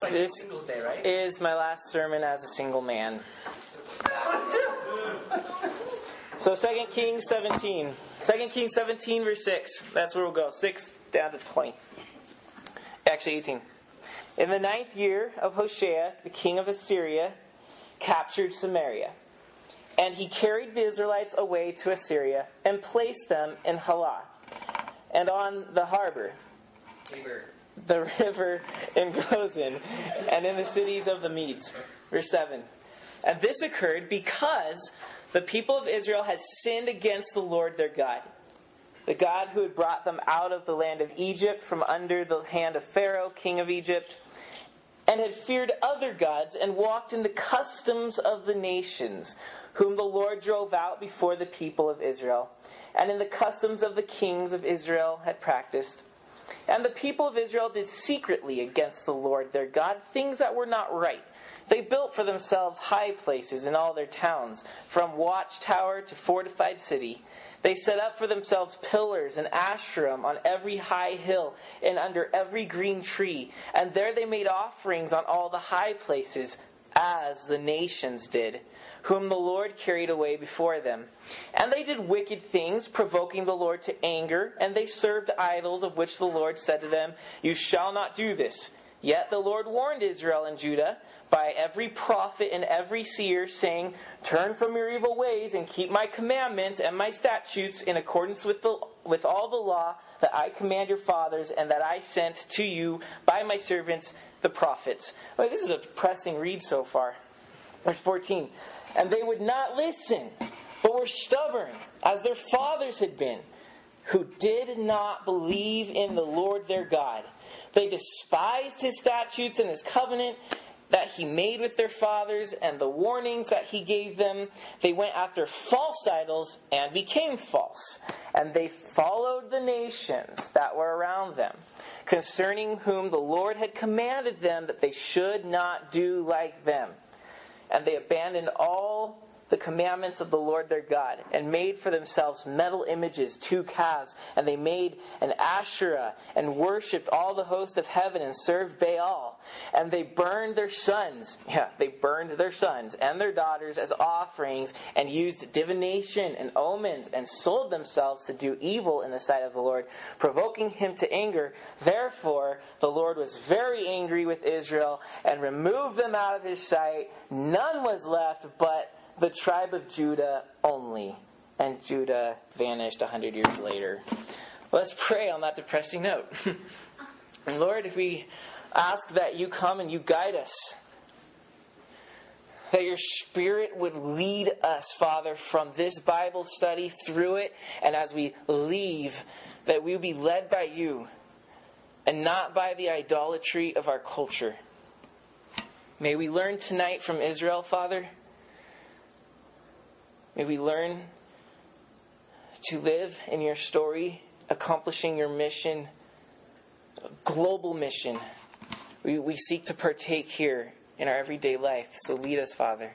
Like This Day, right? is my last sermon as a single man. So 2 Kings 17. 2 Kings 17, verse 6. That's where we'll go. 6 down to 20. Actually, 18. In the ninth year of Hoshea, the king of Assyria captured Samaria. And he carried the Israelites away to Assyria and placed them in Halah and on the Habor. The river in Gozan and in the cities of the Medes. Verse 7. And this occurred because the people of Israel had sinned against the Lord their God, the God who had brought them out of the land of Egypt from under the hand of Pharaoh, king of Egypt, and had feared other gods and walked in the customs of the nations, whom the Lord drove out before the people of Israel, and in the customs of the kings of Israel had practiced. And the people of Israel did secretly against the Lord their God things that were not right. They built for themselves high places in all their towns, from watchtower to fortified city. They set up for themselves pillars and asherim on every high hill and under every green tree. And there they made offerings on all the high places, as the nations did, whom the Lord carried away before them. And they did wicked things, provoking the Lord to anger, and they served idols, of which the Lord said to them, You shall not do this. Yet the Lord warned Israel and Judah by every prophet and every seer, saying, Turn from your evil ways and keep my commandments and my statutes in accordance with, the, with all the law that I command your fathers and that I sent to you by my servants the prophets. Well, this is a pressing read so far. Verse 14. And they would not listen, but were stubborn, as their fathers had been, who did not believe in the Lord their God. They despised his statutes and his covenant that he made with their fathers and the warnings that he gave them. They went after false idols and became false. And they followed the nations that were around them, concerning whom the Lord had commanded them that they should not do like them. And they abandoned all the commandments of the Lord their God, and made for themselves metal images, two calves, and they made an Asherah, and worshipped all the host of heaven, and served Baal. And they burned their sons, yeah, they burned their sons and their daughters as offerings, and used divination and omens, and sold themselves to do evil in the sight of the Lord, provoking him to anger. Therefore, the Lord was very angry with Israel, and removed them out of his sight. None was left but the tribe of Judah only. And Judah vanished a hundred years later. Let's pray on that depressing note. Lord, if we ask that you come and you guide us, that your Spirit would lead us, Father, from this Bible study through it, and as we leave, that we be led by you and not by the idolatry of our culture. May we learn tonight from Israel, Father May we learn to live in your story, accomplishing your mission, a global mission. We, we seek to partake here in our everyday life. So lead us, Father.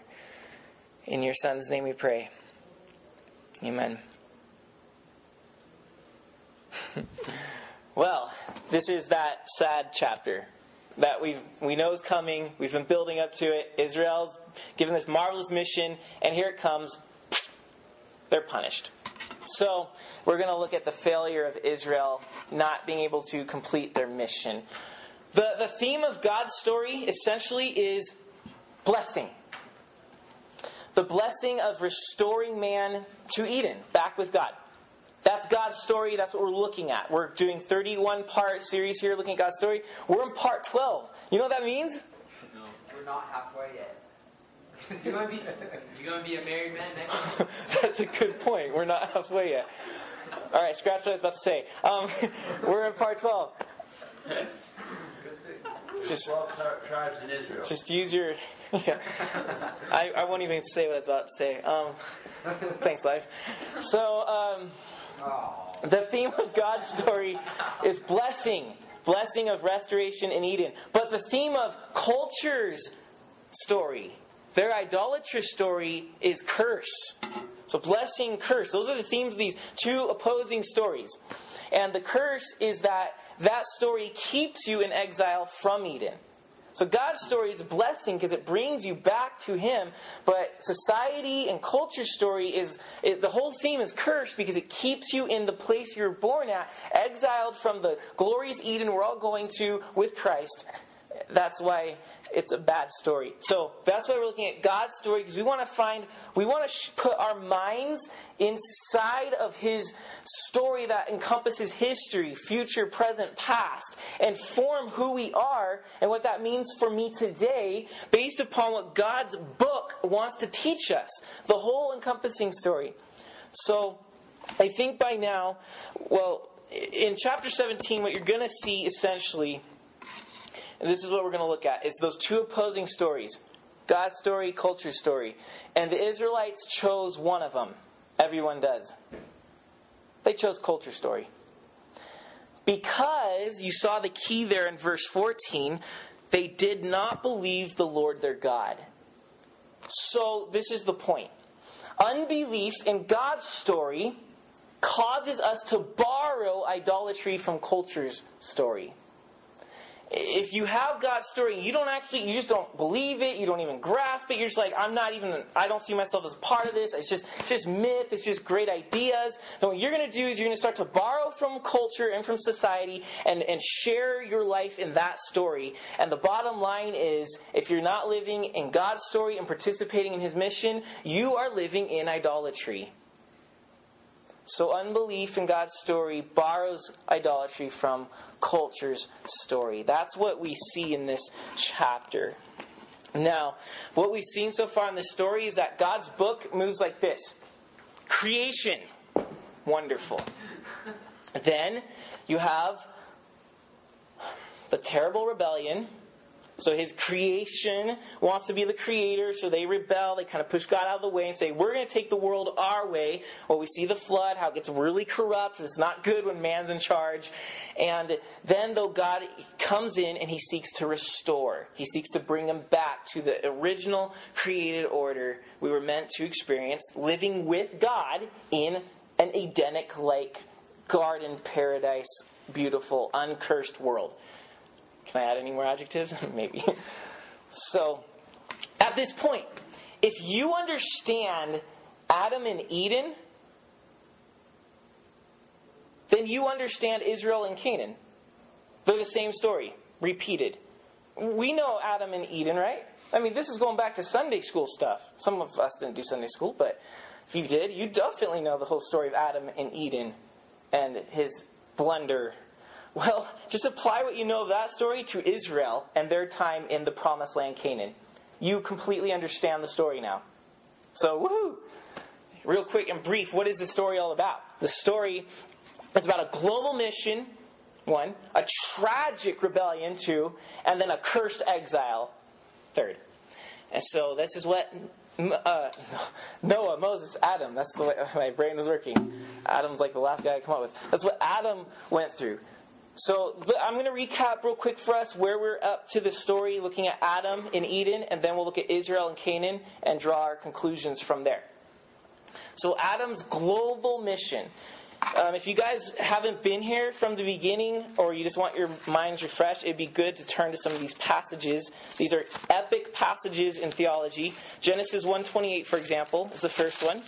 In your Son's name we pray. Amen. well, this is that sad chapter that we we know is coming. We've been building up to it. Israel's given this marvelous mission, and here it comes they're punished. So, we're going to look at the failure of Israel not being able to complete their mission. The, the theme of God's story essentially is blessing. The blessing of restoring man to Eden, back with God. That's God's story. That's what we're looking at. We're doing 31 part series here looking at God's story. We're in part 12. You know what that means? No, we're not halfway yet. You're gonna be you gonna be a married man next That's a good point. We're not halfway yet. All right, scratch what I was about to say. Um, we're in part 12. Just, 12 tri- tribes in Israel. just use your. Yeah. I, I won't even say what I was about to say. Um, thanks, life. So, um, the theme of God's story is blessing, blessing of restoration in Eden. But the theme of culture's story, their idolatrous story, is curse. So, blessing, curse. Those are the themes of these two opposing stories. And the curse is that that story keeps you in exile from Eden. So God's story is a blessing because it brings you back to Him. But society and culture story is, is, the whole theme is cursed because it keeps you in the place you're born at, exiled from the glorious Eden we're all going to with Christ. That's why it's a bad story. So that's why we're looking at God's story because we want to find, we want to put our minds inside of His story that encompasses history, future, present, past, and form who we are and what that means for me today based upon what God's book wants to teach us. The whole encompassing story. So I think by now, well, in chapter 17, what you're going to see essentially and this is what we're going to look at. It's those two opposing stories God's story, culture story. And the Israelites chose one of them. Everyone does. They chose culture story. Because you saw the key there in verse 14, they did not believe the Lord their God. So, this is the point. Unbelief in God's story causes us to borrow idolatry from culture's story if you have God's story, you don't actually, you just don't believe it, you don't even grasp it. You're just like, I'm not even, I don't see myself as part of this. It's just, it's just myth. It's just great ideas. Then what you're going to do is you're going to start to borrow from culture and from society and, and share your life in that story. And the bottom line is, if you're not living in God's story and participating in His mission, you are living in idolatry. So unbelief in God's story borrows idolatry from culture's story. That's what we see in this chapter. Now, what we've seen so far in this story is that God's book moves like this creation, wonderful. Then you have the terrible rebellion so his creation wants to be the creator, so they rebel. They kind of push God out of the way and say, We're going to take the world our way. Well, we see the flood, how it gets really corrupt. It's not good when man's in charge. And then, though, God comes in and he seeks to restore, he seeks to bring them back to the original created order we were meant to experience, living with God in an Edenic like garden paradise, beautiful, uncursed world. Can I add any more adjectives? Maybe. So, at this point, if you understand Adam and Eden, then you understand Israel and Canaan. They're the same story, repeated. We know Adam and Eden, right? I mean, this is going back to Sunday school stuff. Some of us didn't do Sunday school, but if you did, you definitely know the whole story of Adam and Eden and his blunder well, just apply what you know of that story to Israel and their time in the promised land Canaan. You completely understand the story now. So, woohoo! Real quick and brief, what is the story all about? The story is about a global mission, one, a tragic rebellion, two, and then a cursed exile, third. And so, this is what uh, Noah, Moses, Adam. That's the way my brain was working. Adam's like the last guy I come up with. That's what Adam went through. So I'm going to recap real quick for us where we're up to the story, looking at Adam in Eden, and then we'll look at Israel and Canaan and draw our conclusions from there. So Adam's global mission. Um, if you guys haven't been here from the beginning, or you just want your minds refreshed, it'd be good to turn to some of these passages. These are epic passages in theology. Genesis 1:28, for example, is the first one.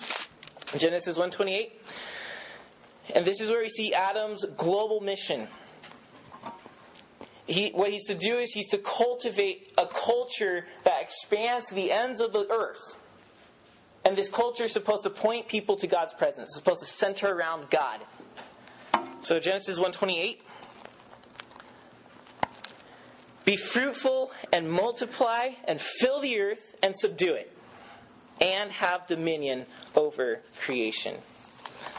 Genesis 1:28, and this is where we see Adam's global mission he, what he's to do is he's to cultivate a culture that expands to the ends of the earth. And this culture is supposed to point people to God's presence. It's supposed to center around God. So Genesis 128. Be fruitful and multiply and fill the earth and subdue it. And have dominion over creation.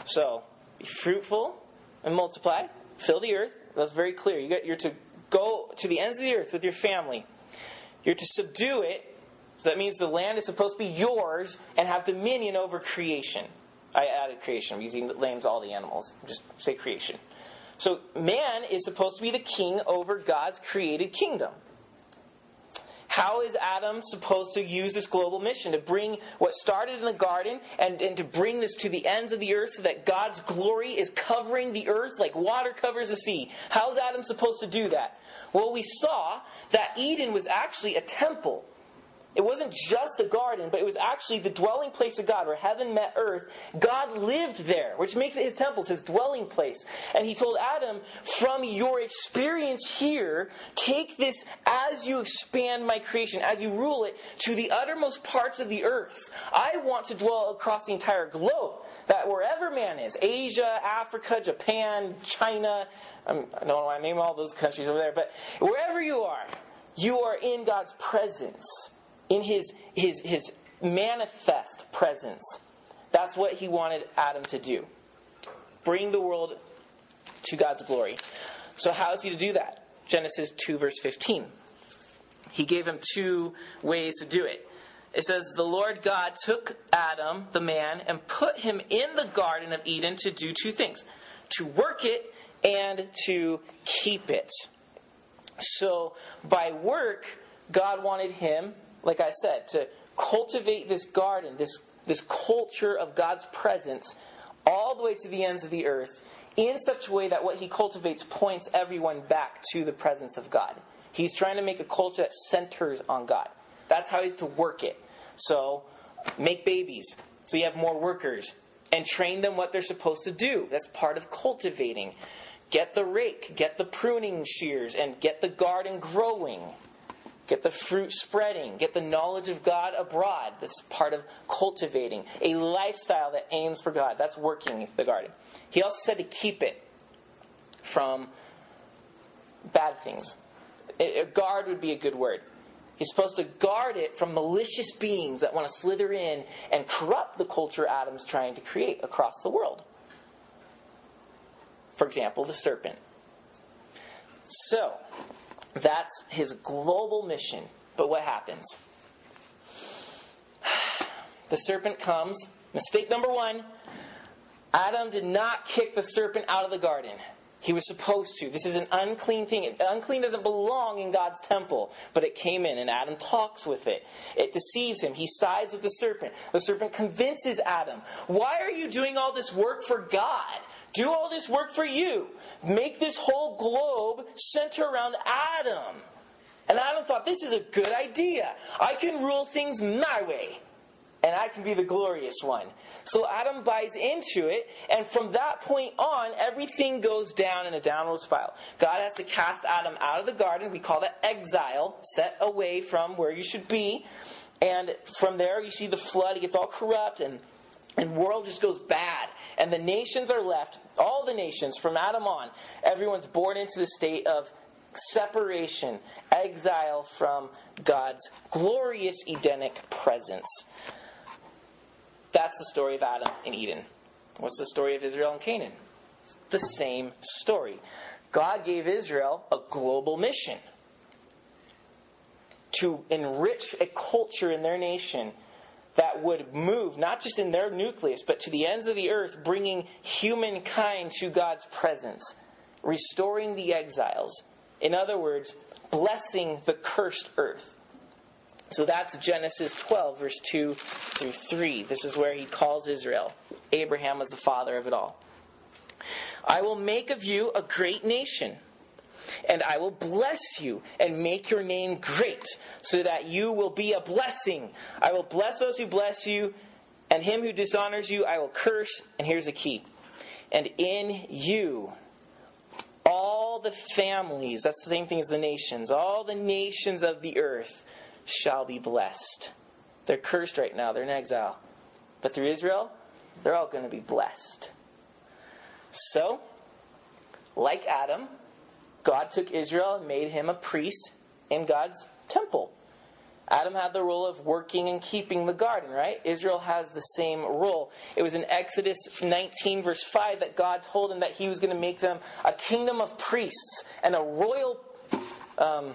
So, be fruitful and multiply, fill the earth. That's very clear. You you're to go to the ends of the earth with your family. You're to subdue it. So that means the land is supposed to be yours and have dominion over creation. I added creation. I'm using names all the animals. Just say creation. So man is supposed to be the king over God's created kingdom. How is Adam supposed to use this global mission to bring what started in the garden and, and to bring this to the ends of the earth so that God's glory is covering the earth like water covers the sea? How is Adam supposed to do that? Well, we saw that Eden was actually a temple. It wasn't just a garden, but it was actually the dwelling place of God, where heaven met earth. God lived there, which makes it his temple, his dwelling place. And he told Adam, from your experience here, take this as you expand my creation, as you rule it to the uttermost parts of the earth. I want to dwell across the entire globe. That wherever man is, Asia, Africa, Japan, China, um, I don't know why I name all those countries over there, but wherever you are, you are in God's presence in his, his, his manifest presence. That's what he wanted Adam to do bring the world to God's glory. So, how is he to do that? Genesis 2, verse 15. He gave him two ways to do it. It says, The Lord God took Adam, the man, and put him in the Garden of Eden to do two things to work it and to keep it. So, by work, God wanted him like I said, to cultivate this garden, this, this culture of God's presence, all the way to the ends of the earth, in such a way that what he cultivates points everyone back to the presence of God. He's trying to make a culture that centers on God. That's how he's to work it. So, make babies so you have more workers and train them what they're supposed to do. That's part of cultivating. Get the rake, get the pruning shears, and get the garden growing. Get the fruit spreading. Get the knowledge of God abroad. This is part of cultivating a lifestyle that aims for God. That's working the garden. He also said to keep it from bad things. A guard would be a good word. He's supposed to guard it from malicious beings that want to slither in and corrupt the culture Adam's trying to create across the world. For example, the serpent. So, that's his global mission. But what happens? The serpent comes. Mistake number one Adam did not kick the serpent out of the garden. He was supposed to. This is an unclean thing. Unclean doesn't belong in God's temple, but it came in, and Adam talks with it. It deceives him. He sides with the serpent. The serpent convinces Adam, Why are you doing all this work for God? Do all this work for you. Make this whole globe center around Adam. And Adam thought, this is a good idea. I can rule things my way. And I can be the glorious one. So Adam buys into it, and from that point on, everything goes down in a downward spiral. God has to cast Adam out of the garden. We call that exile, set away from where you should be. And from there, you see the flood. It gets all corrupt, and and world just goes bad. And the nations are left all the nations from adam on everyone's born into the state of separation exile from god's glorious edenic presence. That's the story of adam in eden. What's the story of israel and canaan? The same story. God gave israel a global mission to enrich a culture in their nation that would move, not just in their nucleus, but to the ends of the earth, bringing humankind to God's presence, restoring the exiles. In other words, blessing the cursed earth. So that's Genesis 12, verse 2 through 3. This is where he calls Israel. Abraham was the father of it all. I will make of you a great nation and I will bless you and make your name great, so that you will be a blessing. I will bless those who bless you, and him who dishonors you I will curse. And here's the key. And in you, all the families, that's the same thing as the nations, all the nations of the earth shall be blessed. They're cursed right now, they're in exile. But through Israel, they're all going to be blessed. So, like Adam, God took Israel and made him a priest in God's temple. Adam had the role of working and keeping the garden, right? Israel has the same role. It was in Exodus 19, verse 5, that God told him that he was going to make them a kingdom of priests and a royal um,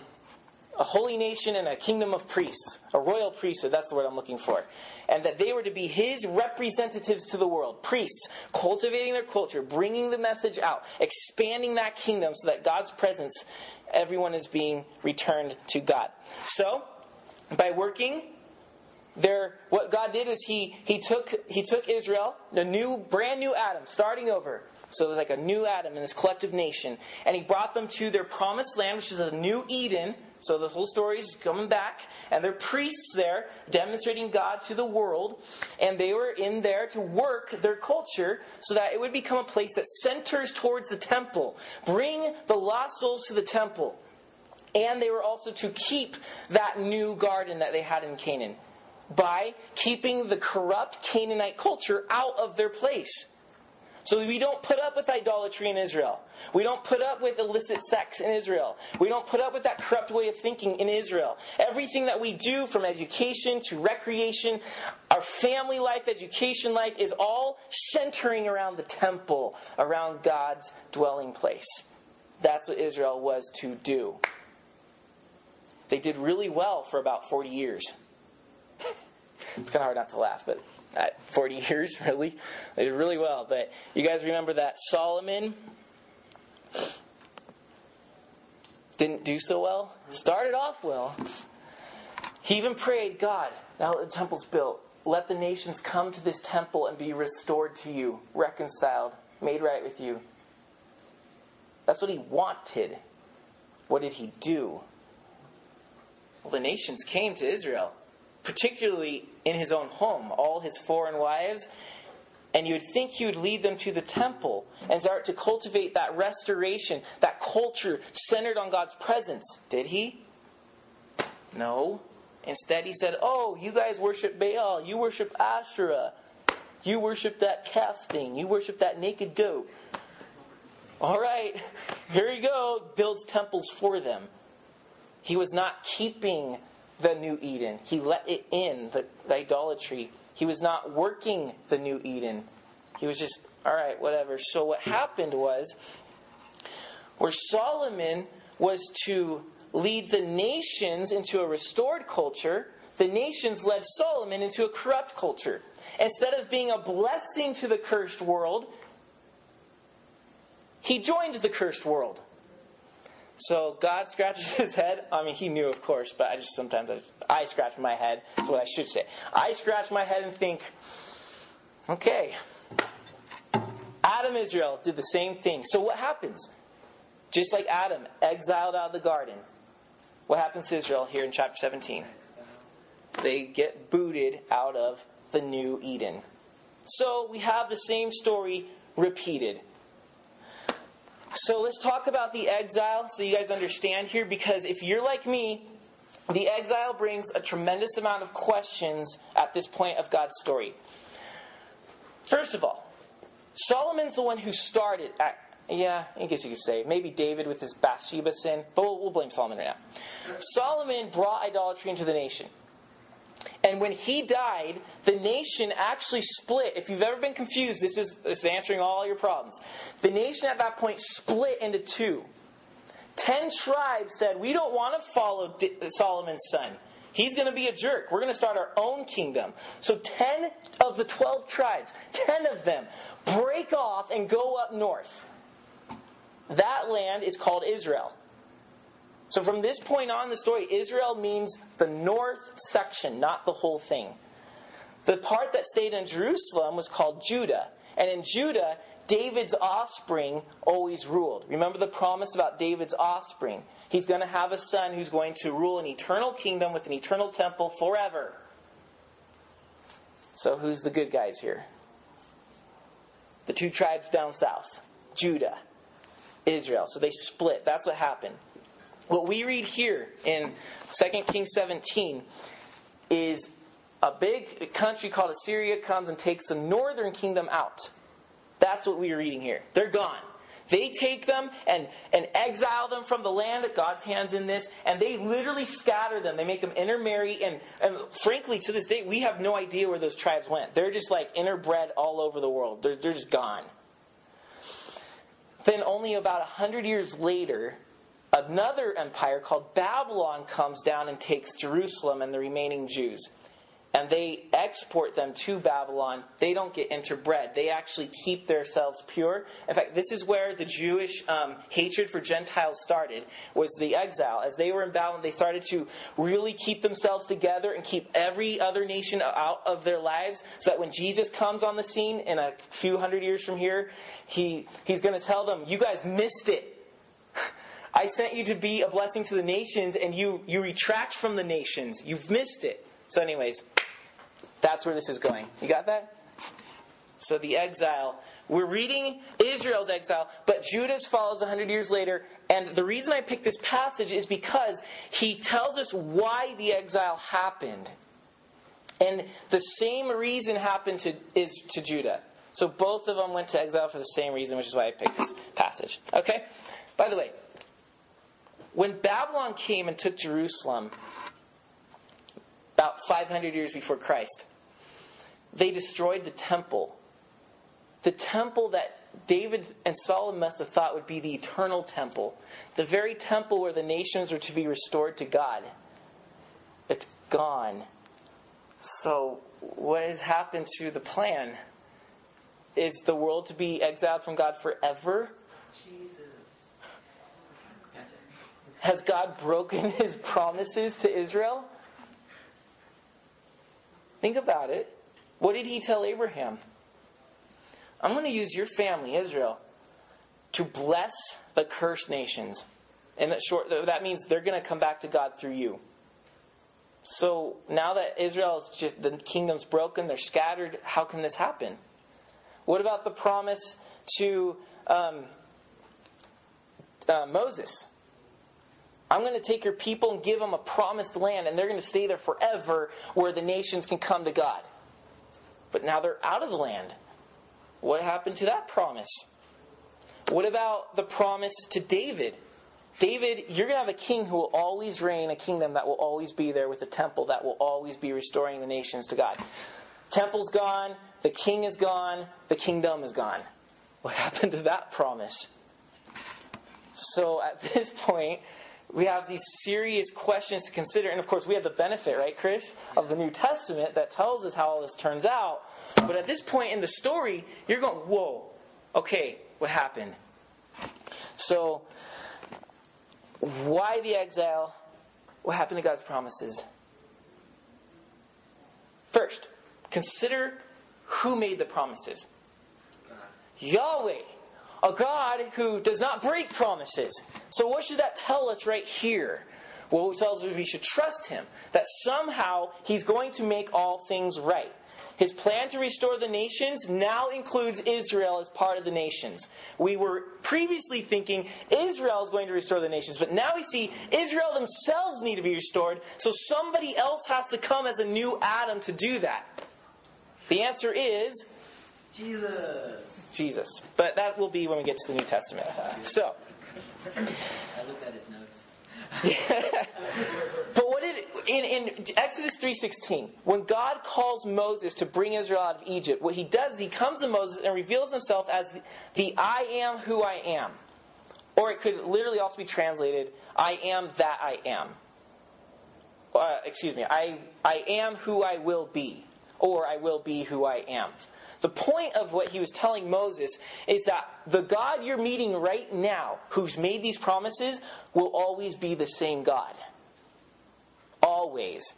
a holy nation and a kingdom of priests, a royal priesthood, that's the word I'm looking for. And that they were to be his representatives to the world, priests, cultivating their culture, bringing the message out, expanding that kingdom so that God's presence, everyone is being returned to God. So, by working there what god did is he he took he took israel a new brand new adam starting over so there's like a new adam in this collective nation and he brought them to their promised land which is a new eden so the whole story is coming back and they're priests there demonstrating god to the world and they were in there to work their culture so that it would become a place that centers towards the temple bring the lost souls to the temple and they were also to keep that new garden that they had in canaan by keeping the corrupt Canaanite culture out of their place. So we don't put up with idolatry in Israel. We don't put up with illicit sex in Israel. We don't put up with that corrupt way of thinking in Israel. Everything that we do from education to recreation, our family life, education life is all centering around the temple, around God's dwelling place. That's what Israel was to do. They did really well for about 40 years it's kind of hard not to laugh, but at 40 years, really, they did really well. But you guys remember that Solomon didn't do so well? Started off well. He even prayed, God, now the temple's built, let the nations come to this temple and be restored to you, reconciled, made right with you. That's what he wanted. What did he do? Well, the nations came to Israel particularly in his own home, all his foreign wives. And you would think he would lead them to the temple and start to cultivate that restoration, that culture centered on God's presence. Did he? No. Instead, he said, Oh, you guys worship Baal. You worship Asherah. You worship that calf thing. You worship that naked goat. All right, here you go. Builds temples for them. He was not keeping the new Eden. He let it in, the, the idolatry. He was not working the new Eden. He was just, all right, whatever. So what happened was, where Solomon was to lead the nations into a restored culture, the nations led Solomon into a corrupt culture. Instead of being a blessing to the cursed world, he joined the cursed world. So God scratches his head. I mean, he knew, of course, but I just sometimes I, just, I scratch my head. That's what I should say. I scratch my head and think, okay, Adam Israel did the same thing. So what happens? Just like Adam, exiled out of the garden. What happens to Israel here in chapter 17? They get booted out of the new Eden. So we have the same story repeated. So let's talk about the exile so you guys understand here because if you're like me, the exile brings a tremendous amount of questions at this point of God's story. First of all, Solomon's the one who started at, yeah, I guess you could say. Maybe David with his Bathsheba sin, but we'll, we'll blame Solomon right now. Solomon brought idolatry into the nation. And when he died, the nation actually split. If you've ever been confused, this is, this is answering all your problems. The nation at that point split into two. Ten tribes said, We don't want to follow Solomon's son. He's going to be a jerk. We're going to start our own kingdom. So 10 of the 12 tribes, 10 of them, break off and go up north. That land is called Israel. So from this point on the story, Israel means the north section, not the whole thing. The part that stayed in Jerusalem was called Judah. And in Judah, David's offspring always ruled. Remember the promise about David's offspring? He's going to have a son who's going to rule an eternal kingdom with an eternal temple forever. So who's the good guys here? The two tribes down south Judah, Israel. So they split. That's what happened. What we read here in 2 Kings 17 is a big country called Assyria comes and takes the northern kingdom out. That's what we're reading here. They're gone. They take them and, and exile them from the land. God's hands in this, and they literally scatter them. They make them intermarry, and, and frankly, to this day, we have no idea where those tribes went. They're just like interbred all over the world. They're, they're just gone. Then, only about a hundred years later, another empire called Babylon comes down and takes Jerusalem and the remaining Jews. and they export them to Babylon, they don't get interbred. They actually keep themselves pure. In fact, this is where the Jewish um, hatred for Gentiles started, was the exile. As they were in Babylon, they started to really keep themselves together and keep every other nation out of their lives, so that when Jesus comes on the scene in a few hundred years from here, he, he's going to tell them, you guys missed it. I sent you to be a blessing to the nations, and you, you retract from the nations. You've missed it. So, anyways, that's where this is going. You got that? So the exile. We're reading Israel's exile, but Judah's follows 100 years later. And the reason I picked this passage is because he tells us why the exile happened. And the same reason happened to, is, to Judah. So both of them went to exile for the same reason, which is why I picked this passage. Okay? By the way, when Babylon came and took Jerusalem, about 500 years before Christ, they destroyed the temple. The temple that David and Solomon must have thought would be the eternal temple, the very temple where the nations were to be restored to God. It's gone. So, what has happened to the plan? Is the world to be exiled from God forever? Jesus. Has God broken his promises to Israel? Think about it. What did he tell Abraham? I'm going to use your family, Israel, to bless the cursed nations. And that, short, that means they're going to come back to God through you. So now that Israel is just, the kingdom's broken, they're scattered, how can this happen? What about the promise to um, uh, Moses? I'm going to take your people and give them a promised land, and they're going to stay there forever where the nations can come to God. But now they're out of the land. What happened to that promise? What about the promise to David? David, you're going to have a king who will always reign, a kingdom that will always be there with a temple that will always be restoring the nations to God. Temple's gone, the king is gone, the kingdom is gone. What happened to that promise? So at this point, we have these serious questions to consider. And of course, we have the benefit, right, Chris, of the New Testament that tells us how all this turns out. But at this point in the story, you're going, whoa, okay, what happened? So, why the exile? What happened to God's promises? First, consider who made the promises Yahweh a God who does not break promises. So, what should that tell us right here? Well, it tells us we should trust Him, that somehow He's going to make all things right. His plan to restore the nations now includes Israel as part of the nations. We were previously thinking Israel is going to restore the nations, but now we see Israel themselves need to be restored, so somebody else has to come as a new Adam to do that. The answer is Jesus. Jesus. But that will be when we get to the New Testament. So. I looked at his notes. but what did in, in Exodus 3:16, when God calls Moses to bring Israel out of Egypt, what he does is he comes to Moses and reveals himself as the, the I am who I am. Or it could literally also be translated, I am that I am. Uh, excuse me, I, I am who I will be. Or I will be who I am. The point of what he was telling Moses is that the God you're meeting right now, who's made these promises, will always be the same God. Always.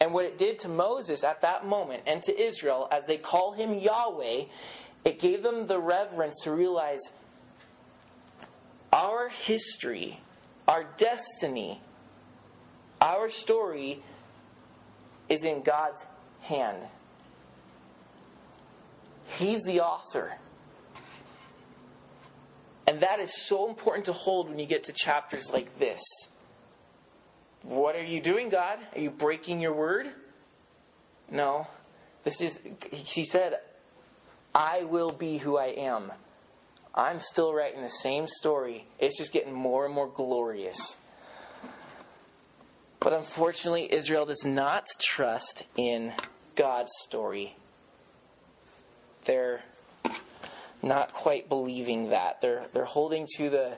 And what it did to Moses at that moment and to Israel, as they call him Yahweh, it gave them the reverence to realize our history, our destiny, our story is in God's hand. He's the author. And that is so important to hold when you get to chapters like this. What are you doing, God? Are you breaking your word? No. This is, he said, I will be who I am. I'm still writing the same story. It's just getting more and more glorious. But unfortunately, Israel does not trust in God's story they're not quite believing that. They're, they're holding to the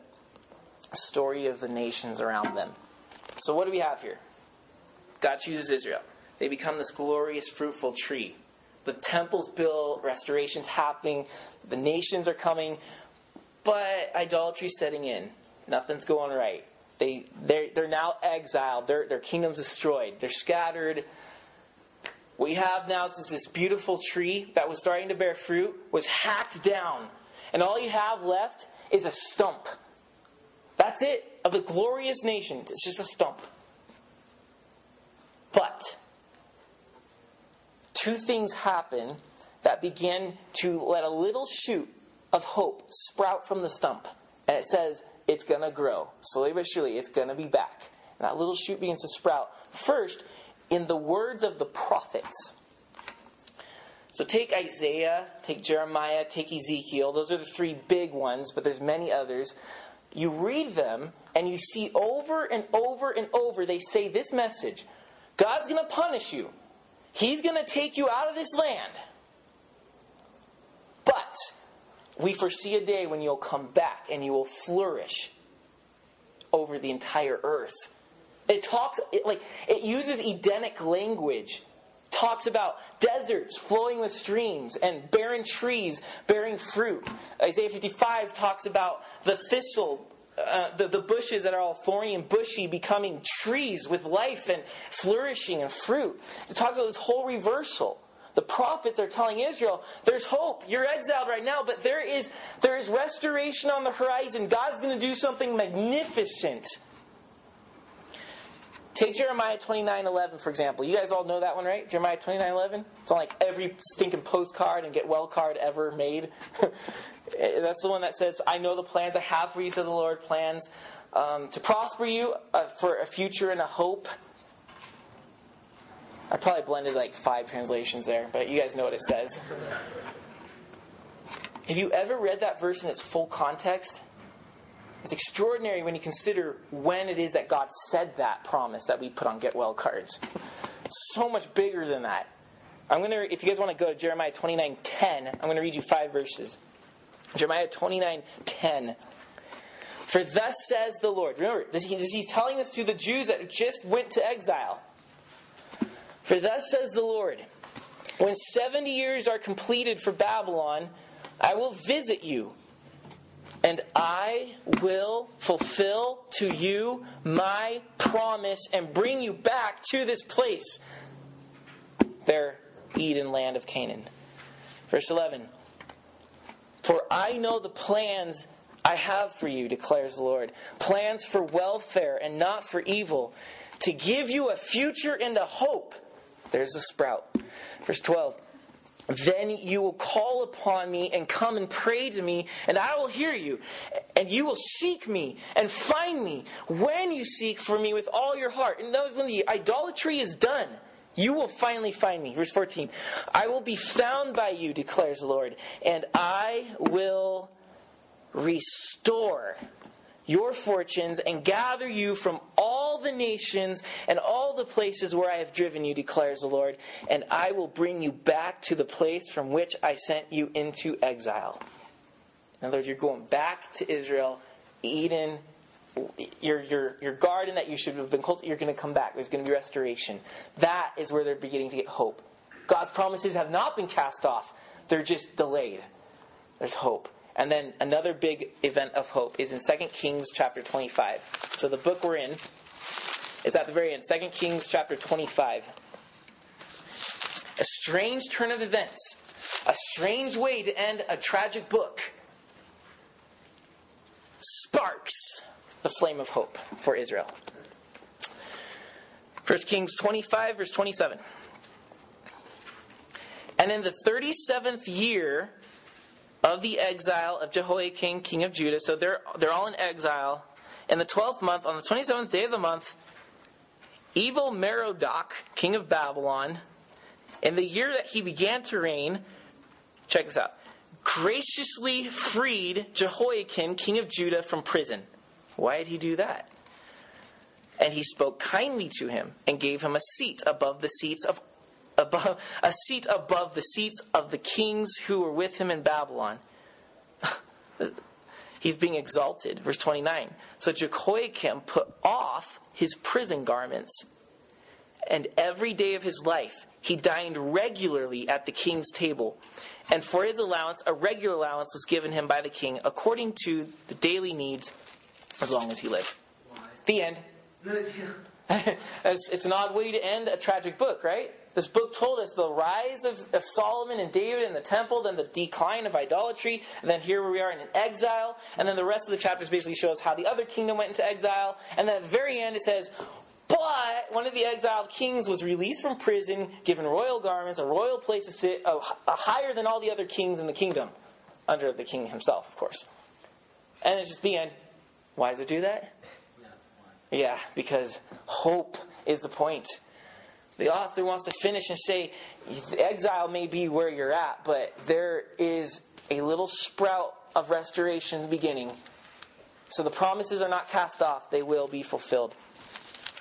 story of the nations around them. So, what do we have here? God chooses Israel. they become this glorious, fruitful tree. The temple's built, restoration's happening, the nations are coming, but idolatry's setting in. Nothing's going right. They, they're, they're now exiled. Their, their kingdom's destroyed. They're scattered. What we have now is this beautiful tree that was starting to bear fruit was hacked down. And all you have left is a stump. That's it of the glorious nation. It's just a stump. But two things happen that begin to let a little shoot of hope sprout from the stump. And it says it's going to grow. Slowly but surely, it's going to be back. And that little shoot begins to sprout. First, in the words of the prophets. So take Isaiah, take Jeremiah, take Ezekiel. Those are the three big ones, but there's many others. You read them and you see over and over and over they say this message. God's going to punish you. He's going to take you out of this land. But we foresee a day when you'll come back and you will flourish over the entire earth. It talks it, like it uses Edenic language. Talks about deserts flowing with streams and barren trees bearing fruit. Isaiah 55 talks about the thistle uh, the, the bushes that are all thorny and bushy becoming trees with life and flourishing and fruit. It talks about this whole reversal. The prophets are telling Israel, there's hope. You're exiled right now, but there is, there is restoration on the horizon. God's going to do something magnificent. Take Jeremiah 29 11, for example. You guys all know that one, right? Jeremiah 29 11? It's on like every stinking postcard and get well card ever made. That's the one that says, I know the plans I have for you, says the Lord, plans um, to prosper you uh, for a future and a hope. I probably blended like five translations there, but you guys know what it says. Have you ever read that verse in its full context? It's extraordinary when you consider when it is that God said that promise that we put on get well cards. It's so much bigger than that. I'm going to if you guys want to go to Jeremiah 29:10, I'm going to read you five verses. Jeremiah 29:10. For thus says the Lord. Remember, this, he's telling this to the Jews that just went to exile. For thus says the Lord, when 70 years are completed for Babylon, I will visit you and I will fulfill to you my promise and bring you back to this place, their Eden land of Canaan. Verse 11 For I know the plans I have for you, declares the Lord plans for welfare and not for evil, to give you a future and a hope. There's a sprout. Verse 12 then you will call upon me and come and pray to me, and I will hear you. And you will seek me and find me when you seek for me with all your heart. And that was when the idolatry is done. You will finally find me. Verse 14 I will be found by you, declares the Lord, and I will restore your fortunes and gather you from all the nations and all the places where I have driven you, declares the Lord, and I will bring you back to the place from which I sent you into exile. In other words, you're going back to Israel, Eden, your, your, your garden that you should have been cultivating, you're going to come back. There's going to be restoration. That is where they're beginning to get hope. God's promises have not been cast off, they're just delayed. There's hope. And then another big event of hope is in 2 Kings chapter 25. So the book we're in is at the very end, 2 Kings chapter 25. A strange turn of events, a strange way to end a tragic book, sparks the flame of hope for Israel. 1 Kings 25, verse 27. And in the 37th year of the exile of Jehoiachin, king of Judah. So they're, they're all in exile. In the 12th month, on the 27th day of the month, evil Merodach, king of Babylon, in the year that he began to reign, check this out, graciously freed Jehoiachin, king of Judah, from prison. Why did he do that? And he spoke kindly to him and gave him a seat above the seats of above, a seat above the seats of the kings who were with him in Babylon. He's being exalted. Verse 29. So Jehoiachin put off his prison garments and every day of his life he dined regularly at the king's table. And for his allowance, a regular allowance was given him by the king according to the daily needs as long as he lived. The end. It's, it's an odd way to end a tragic book, right? This book told us the rise of, of Solomon and David in the temple, then the decline of idolatry, and then here we are in an exile, and then the rest of the chapters basically shows how the other kingdom went into exile, and then at the very end it says, but one of the exiled kings was released from prison, given royal garments, a royal place to sit, a, a higher than all the other kings in the kingdom, under the king himself, of course. And it's just the end. Why does it do that? yeah. Yeah, because hope is the point. The author wants to finish and say, exile may be where you're at, but there is a little sprout of restoration beginning. So the promises are not cast off, they will be fulfilled.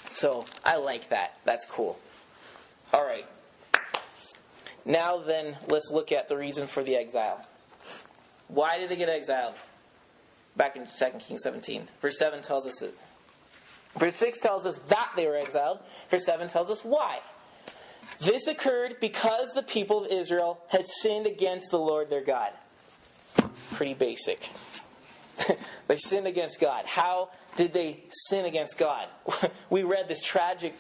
So I like that. That's cool. All right. Now then, let's look at the reason for the exile. Why did they get exiled? Back in 2 Kings 17. Verse 7 tells us that Verse 6 tells us that they were exiled. Verse 7 tells us why. This occurred because the people of Israel had sinned against the Lord their God. Pretty basic. they sinned against God. How did they sin against God? we read this tragic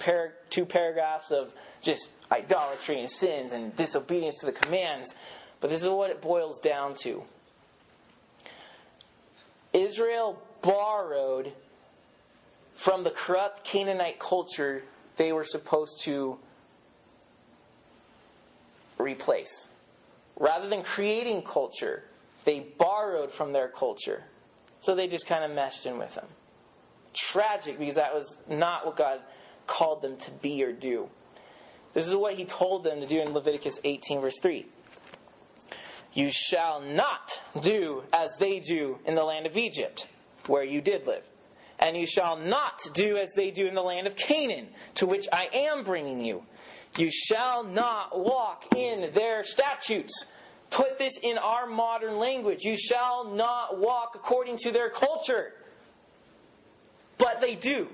two paragraphs of just idolatry and sins and disobedience to the commands, but this is what it boils down to. Israel borrowed from the corrupt Canaanite culture they were supposed to replace. Rather than creating culture, they borrowed from their culture. So they just kind of meshed in with them. Tragic because that was not what God called them to be or do. This is what he told them to do in Leviticus 18, verse 3. You shall not do as they do in the land of Egypt, where you did live. And you shall not do as they do in the land of Canaan, to which I am bringing you. You shall not walk in their statutes. Put this in our modern language. You shall not walk according to their culture. But they do.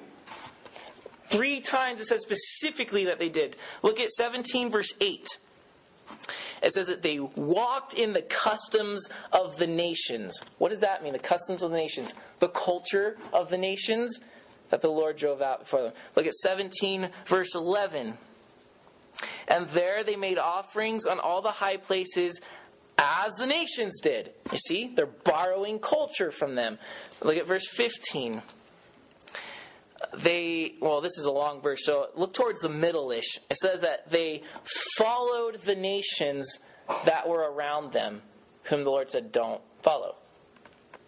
Three times it says specifically that they did. Look at 17, verse 8. It says that they walked in the customs of the nations. What does that mean? The customs of the nations. The culture of the nations that the Lord drove out before them. Look at 17, verse 11. And there they made offerings on all the high places as the nations did. You see, they're borrowing culture from them. Look at verse 15 they well this is a long verse so look towards the middle-ish. It says that they followed the nations that were around them whom the lord said don't follow.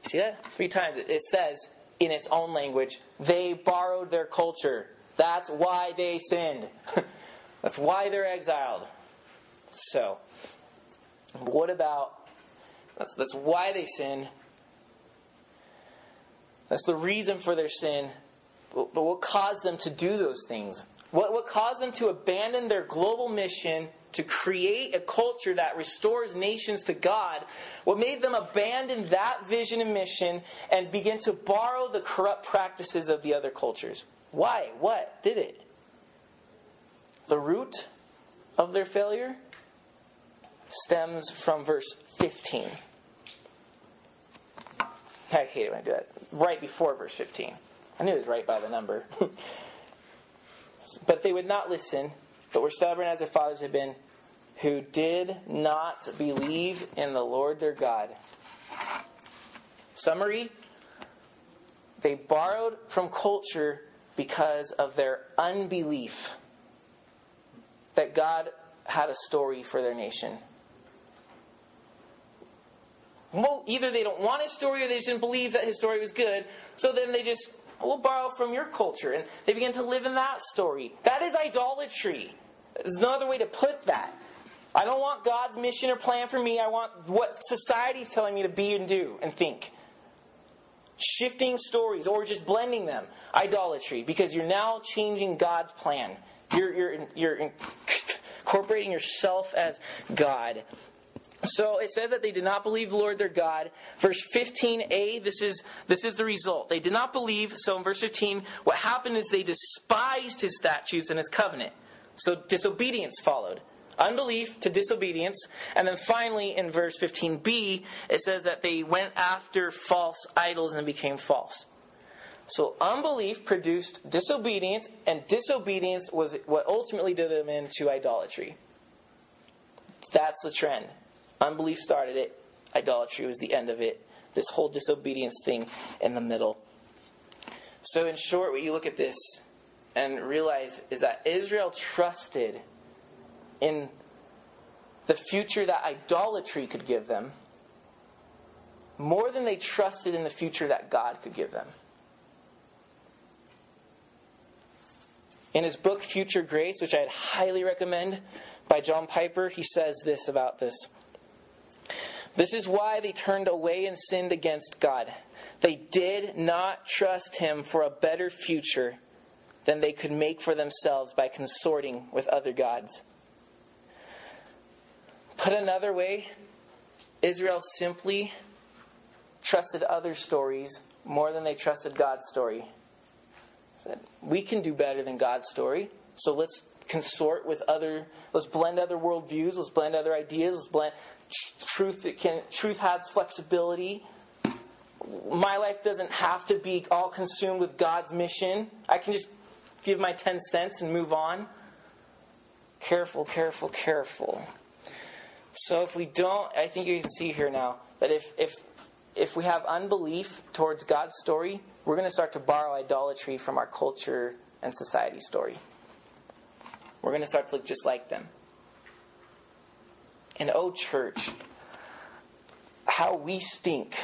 See that? Three times. It says in its own language they borrowed their culture. That's why they sinned. That's why they're exiled. So what about that's, that's why they sinned. That's the reason for their sin but what caused them to do those things? What, what caused them to abandon their global mission to create a culture that restores nations to God? What made them abandon that vision and mission and begin to borrow the corrupt practices of the other cultures? Why? What did it? The root of their failure stems from verse 15. I hate it when I do that. Right before verse 15. I knew it was right by the number. but they would not listen, but were stubborn as their fathers had been, who did not believe in the Lord their God. Summary They borrowed from culture because of their unbelief that God had a story for their nation. Well, either they don't want his story or they didn't believe that his story was good, so then they just We'll borrow from your culture. And they begin to live in that story. That is idolatry. There's no other way to put that. I don't want God's mission or plan for me. I want what society is telling me to be and do and think. Shifting stories or just blending them. Idolatry. Because you're now changing God's plan. You're, you're, you're incorporating yourself as God. So it says that they did not believe the Lord their God. Verse 15a, this is, this is the result. They did not believe. So in verse 15, what happened is they despised his statutes and his covenant. So disobedience followed. Unbelief to disobedience. And then finally, in verse 15b, it says that they went after false idols and became false. So unbelief produced disobedience, and disobedience was what ultimately did them into idolatry. That's the trend. Unbelief started it, idolatry was the end of it. This whole disobedience thing in the middle. So, in short, what you look at this and realize is that Israel trusted in the future that idolatry could give them more than they trusted in the future that God could give them. In his book Future Grace, which I'd highly recommend by John Piper, he says this about this. This is why they turned away and sinned against God. They did not trust him for a better future than they could make for themselves by consorting with other gods. Put another way, Israel simply trusted other stories more than they trusted God's story. Said, we can do better than God's story, so let's consort with other, let's blend other worldviews, let's blend other ideas, let's blend truth. That can truth has flexibility. My life doesn't have to be all consumed with God's mission. I can just give my ten cents and move on. Careful, careful, careful. So if we don't, I think you can see here now that if if if we have unbelief towards God's story, we're going to start to borrow idolatry from our culture and society story. We're going to start to look just like them. And oh, church, how we stink.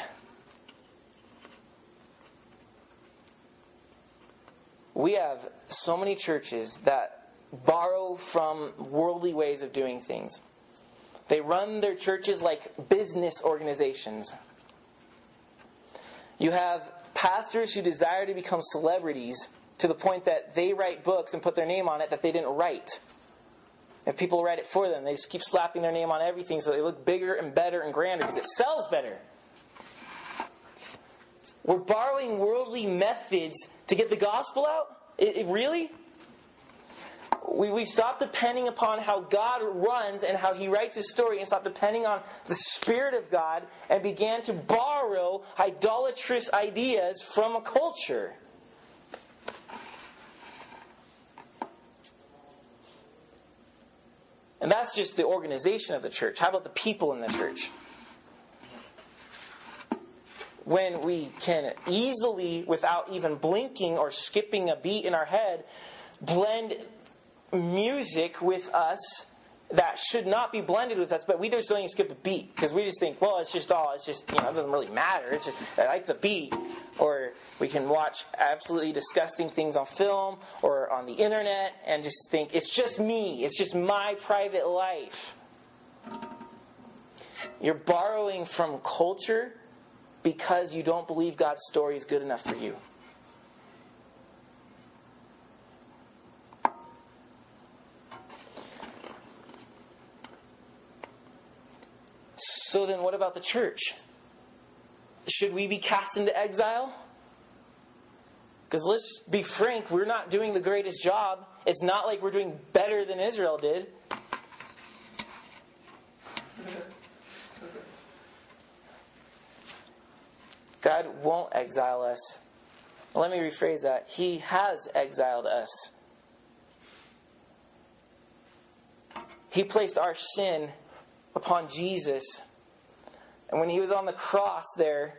We have so many churches that borrow from worldly ways of doing things. They run their churches like business organizations. You have pastors who desire to become celebrities to the point that they write books and put their name on it that they didn't write. If people write it for them, they just keep slapping their name on everything so they look bigger and better and grander because it sells better. We're borrowing worldly methods to get the gospel out? It, it really? we, we stop depending upon how God runs and how He writes His story and stop depending on the Spirit of God and began to borrow idolatrous ideas from a culture. And that's just the organization of the church. How about the people in the church? When we can easily, without even blinking or skipping a beat in our head, blend music with us that should not be blended with us, but we just don't even skip a beat because we just think, well, it's just all, it's just, you know, it doesn't really matter. It's just, I like the beat. Or we can watch absolutely disgusting things on film or on the internet and just think, it's just me, it's just my private life. You're borrowing from culture because you don't believe God's story is good enough for you. So then, what about the church? Should we be cast into exile? Because let's be frank, we're not doing the greatest job. It's not like we're doing better than Israel did. God won't exile us. Let me rephrase that. He has exiled us. He placed our sin upon Jesus and when he was on the cross there,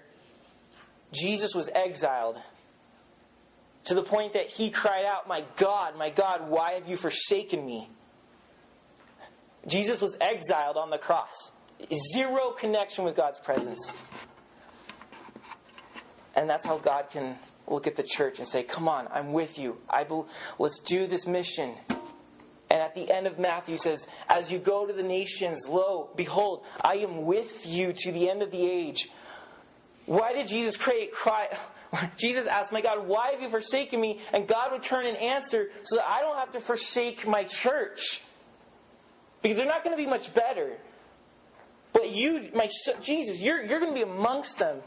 Jesus was exiled to the point that he cried out, My God, my God, why have you forsaken me? Jesus was exiled on the cross. Zero connection with God's presence. And that's how God can look at the church and say, Come on, I'm with you. I be- let's do this mission. And at the end of Matthew says, As you go to the nations, lo, behold, I am with you to the end of the age. Why did Jesus create cry? Jesus asked, My God, why have you forsaken me? And God would turn and answer so that I don't have to forsake my church. Because they're not going to be much better. But you, my Jesus, you're, you're going to be amongst them.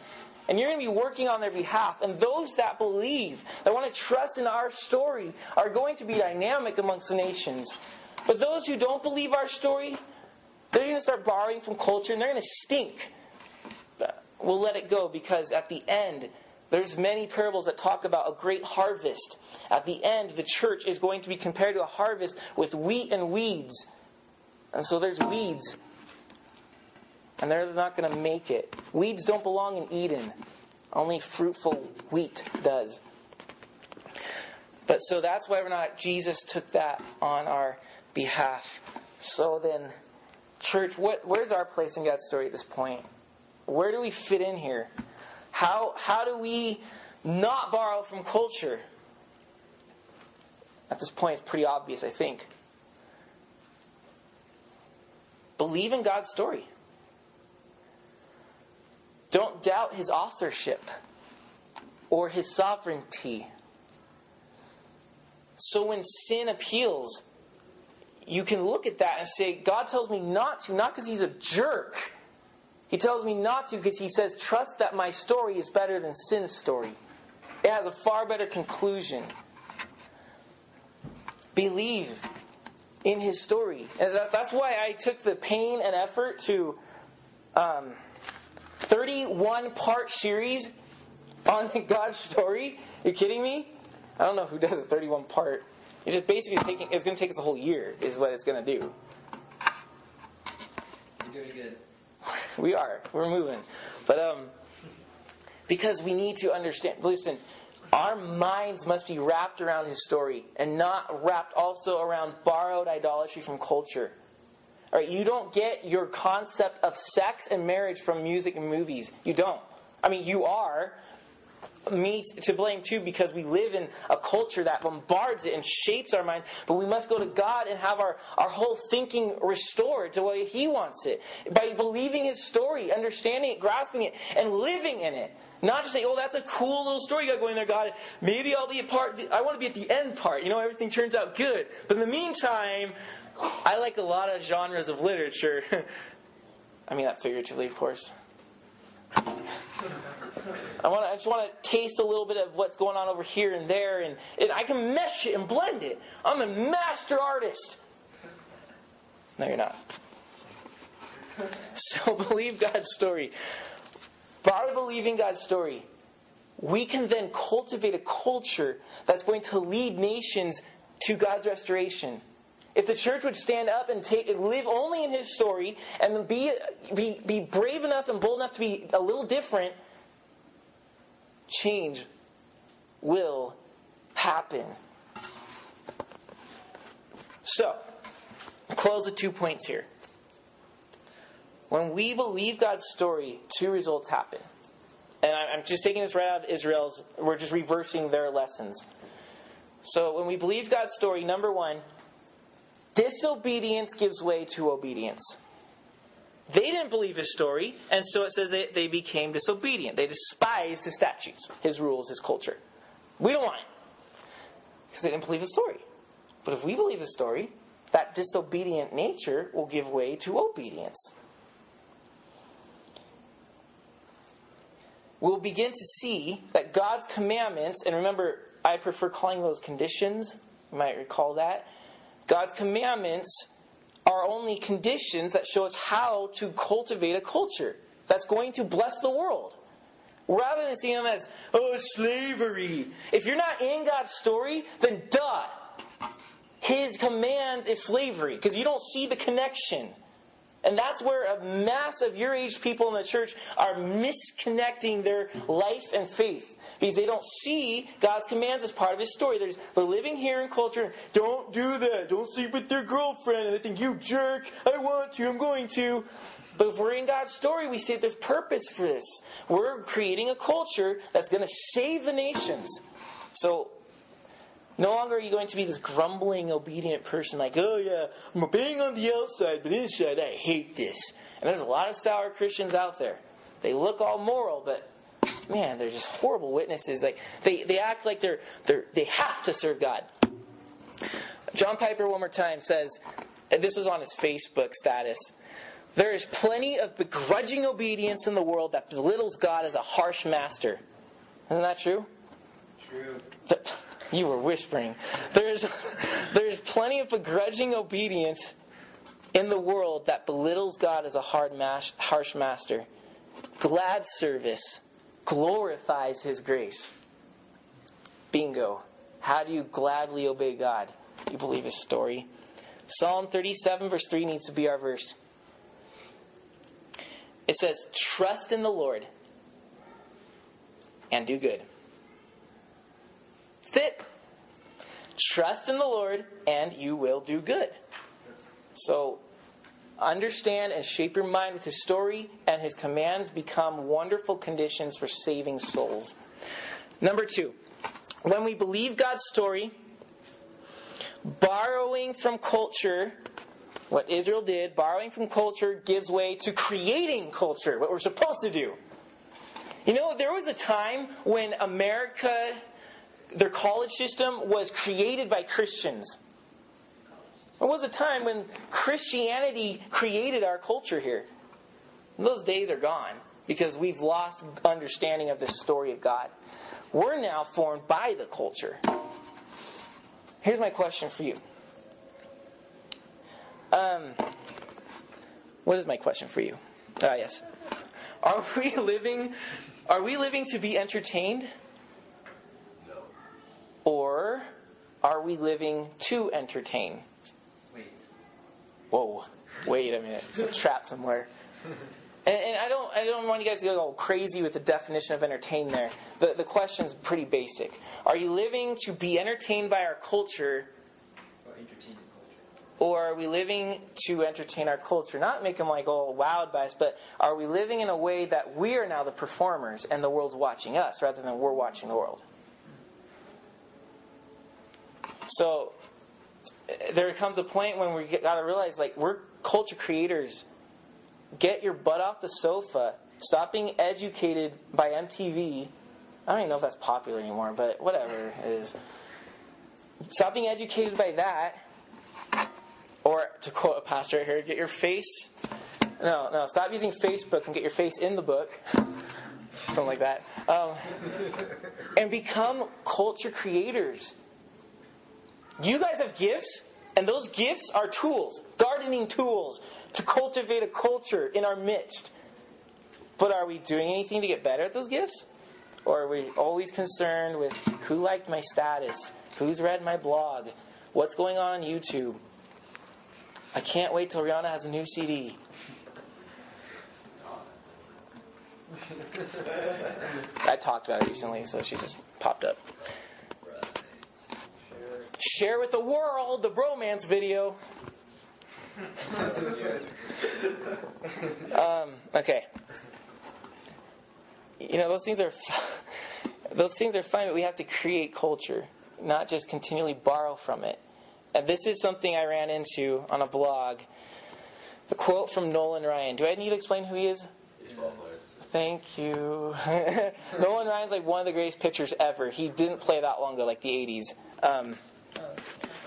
And you're going to be working on their behalf. And those that believe, that want to trust in our story, are going to be dynamic amongst the nations. But those who don't believe our story, they're going to start borrowing from culture and they're going to stink. We'll let it go because at the end, there's many parables that talk about a great harvest. At the end, the church is going to be compared to a harvest with wheat and weeds. And so there's weeds. And they're not going to make it. Weeds don't belong in Eden. Only fruitful wheat does. But so that's why we're not, Jesus took that on our behalf. So then, church, what, where's our place in God's story at this point? Where do we fit in here? How, how do we not borrow from culture? At this point, it's pretty obvious, I think. Believe in God's story. Don't doubt his authorship or his sovereignty. So when sin appeals, you can look at that and say, God tells me not to, not because he's a jerk. He tells me not to because he says, trust that my story is better than sin's story. It has a far better conclusion. Believe in his story. And that's why I took the pain and effort to um, 31 part series on God's story. You're kidding me? I don't know who does a 31 part. It's just basically taking. It's going to take us a whole year. Is what it's going to do. You're doing good. We are. We're moving, but um, because we need to understand. Listen, our minds must be wrapped around His story, and not wrapped also around borrowed idolatry from culture. All right, you don't get your concept of sex and marriage from music and movies. You don't. I mean, you are, me to blame too because we live in a culture that bombards it and shapes our minds. But we must go to God and have our, our whole thinking restored to the way He wants it. By believing His story, understanding it, grasping it, and living in it. Not just say, oh, that's a cool little story you got going there, God. Maybe I'll be a part, I want to be at the end part. You know, everything turns out good. But in the meantime, I like a lot of genres of literature. I mean that figuratively, of course. I want I just want to taste a little bit of what's going on over here and there, and, and I can mesh it and blend it. I'm a master artist. No, you're not. So believe God's story. By believing God's story, we can then cultivate a culture that's going to lead nations to God's restoration. If the church would stand up and take, live only in His story and be, be, be brave enough and bold enough to be a little different, change will happen. So, close with two points here. When we believe God's story, two results happen. And I'm just taking this right out of Israel's, we're just reversing their lessons. So, when we believe God's story, number one, disobedience gives way to obedience. They didn't believe his story, and so it says they, they became disobedient. They despised his statutes, his rules, his culture. We don't want it because they didn't believe the story. But if we believe the story, that disobedient nature will give way to obedience. We'll begin to see that God's commandments, and remember, I prefer calling those conditions, you might recall that. God's commandments are only conditions that show us how to cultivate a culture that's going to bless the world. Rather than seeing them as, oh, slavery. If you're not in God's story, then duh. His commands is slavery because you don't see the connection. And that's where a mass of your age people in the church are misconnecting their life and faith because they don't see God's commands as part of His story. They're, living here in culture. Don't do that. Don't sleep with your girlfriend. And they think, you jerk. I want to. I'm going to. But if we're in God's story, we see that there's purpose for this. We're creating a culture that's going to save the nations. So no longer are you going to be this grumbling, obedient person like, oh yeah, I'm obeying on the outside, but inside I hate this. And there's a lot of sour Christians out there. They look all moral, but man, they're just horrible witnesses. Like they, they act like they're, they're they have to serve God. John Piper one more time says, this was on his Facebook status. There is plenty of begrudging obedience in the world that belittles God as a harsh master. Isn't that true? True. You were whispering. There's, there's plenty of begrudging obedience in the world that belittles God as a hard harsh master. Glad service glorifies His grace. Bingo. How do you gladly obey God? You believe His story. Psalm 37, verse 3 needs to be our verse. It says, Trust in the Lord and do good. That's it. Trust in the Lord and you will do good. So, understand and shape your mind with His story, and His commands become wonderful conditions for saving souls. Number two, when we believe God's story, borrowing from culture, what Israel did, borrowing from culture gives way to creating culture, what we're supposed to do. You know, there was a time when America, their college system was created by Christians. There was a time when Christianity created our culture here. Those days are gone because we've lost understanding of the story of God. We're now formed by the culture. Here's my question for you. Um, what is my question for you? Ah, yes. Are we living? Are we living to be entertained? Or are we living to entertain? Wait. Whoa! Wait a minute. It's a trap somewhere. And, and, I don't, I don't want you guys to go all crazy with the definition of entertain there. The, the question's pretty basic. Are you living to be entertained by our culture, Or culture. or are we living to entertain our culture? Not make them like all wowed by us, but are we living in a way that we are now the performers and the world's watching us rather than we're watching the world? So there comes a point when we got to realize like we're culture creators get your butt off the sofa. Stop being educated by MTV. I don't even know if that's popular anymore, but whatever it is. Stop being educated by that. Or to quote a pastor right here, get your face. No, no, stop using Facebook and get your face in the book. Something like that. Um, and become culture creators. You guys have gifts, and those gifts are tools, gardening tools, to cultivate a culture in our midst. But are we doing anything to get better at those gifts? Or are we always concerned with who liked my status? Who's read my blog? What's going on on YouTube? I can't wait till Rihanna has a new CD. I talked about it recently, so she just popped up. Share with the world the bromance video. um, okay. You know those things are those things are fine, but we have to create culture, not just continually borrow from it. And this is something I ran into on a blog. The quote from Nolan Ryan. Do I need to explain who he is? Thank you. Nolan Ryan's like one of the greatest pitchers ever. He didn't play that long ago, like the 80s. Um,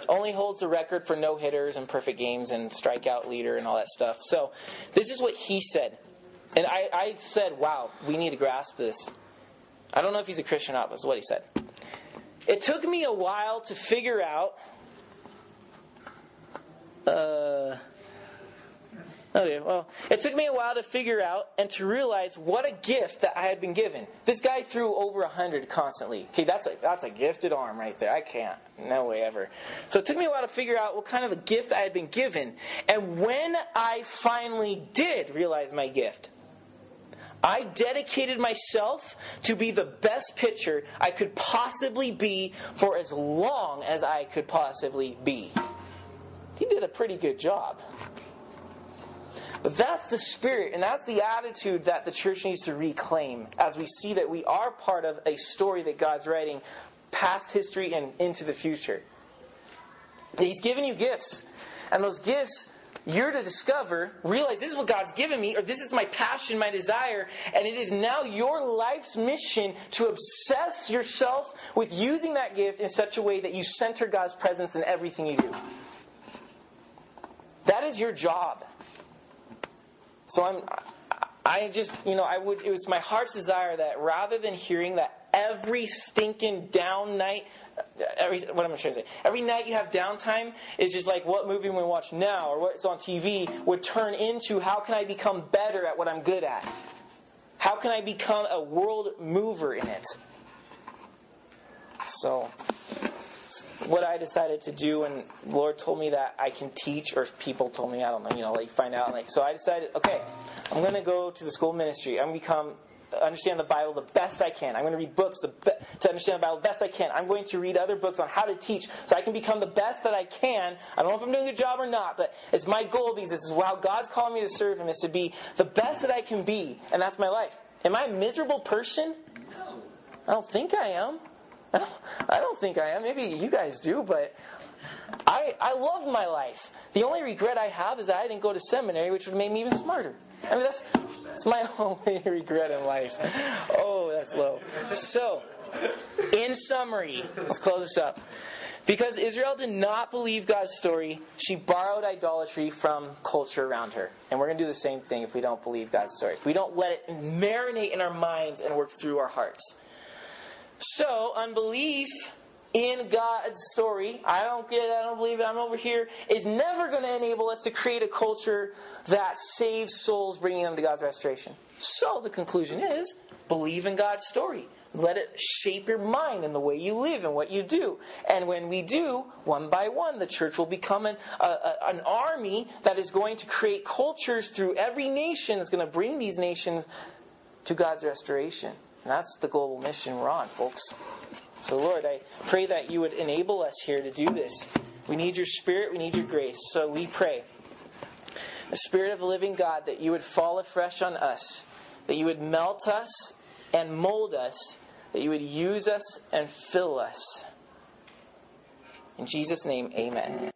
only holds the record for no hitters and perfect games and strikeout leader and all that stuff. So, this is what he said. And I, I said, wow, we need to grasp this. I don't know if he's a Christian or not, but what he said. It took me a while to figure out. Uh, Okay, well, it took me a while to figure out and to realize what a gift that I had been given. This guy threw over a hundred constantly. Okay, that's a that's a gifted arm right there. I can't, no way ever. So it took me a while to figure out what kind of a gift I had been given. And when I finally did realize my gift, I dedicated myself to be the best pitcher I could possibly be for as long as I could possibly be. He did a pretty good job. But that's the spirit and that's the attitude that the church needs to reclaim as we see that we are part of a story that God's writing past history and into the future. He's given you gifts, and those gifts you're to discover, realize this is what God's given me, or this is my passion, my desire, and it is now your life's mission to obsess yourself with using that gift in such a way that you center God's presence in everything you do. That is your job. So I'm, I just, you know, I would, it was my heart's desire that rather than hearing that every stinking down night, uh, every, what am I trying to say? Every night you have downtime is just like what movie we watch now or what's on TV would turn into how can I become better at what I'm good at? How can I become a world mover in it? So, what I decided to do, and Lord told me that I can teach, or people told me, I don't know, you know, like find out. Like, so I decided, okay, I'm going to go to the school ministry. I'm going to become understand the Bible the best I can. I'm going to read books be- to understand the Bible the best I can. I'm going to read other books on how to teach so I can become the best that I can. I don't know if I'm doing a good job or not, but it's my goal because this is how God's calling me to serve Him is to be the best that I can be, and that's my life. Am I a miserable person? No. I don't think I am. I don't, think I am. Maybe you guys do, but I, I love my life. The only regret I have is that I didn't go to seminary, which would make me even smarter. I mean, that's, that's my only regret in life. Oh, that's low. So, in summary, let's close this up. Because Israel did not believe God's story, she borrowed idolatry from culture around her. And we're going to do the same thing if we don't believe God's story. If we don't let it marinate in our minds and work through our hearts. So, unbelief in God's story, I don't get it, I don't believe it, I'm over here, is never going to enable us to create a culture that saves souls, bringing them to God's restoration. So, the conclusion is believe in God's story. Let it shape your mind and the way you live and what you do. And when we do, one by one, the church will become an, a, a, an army that is going to create cultures through every nation that's going to bring these nations to God's restoration. And that's the global mission we're on, folks. So, Lord, I pray that you would enable us here to do this. We need your spirit, we need your grace. So we pray. The Spirit of the living God, that you would fall afresh on us, that you would melt us and mold us, that you would use us and fill us. In Jesus' name, amen.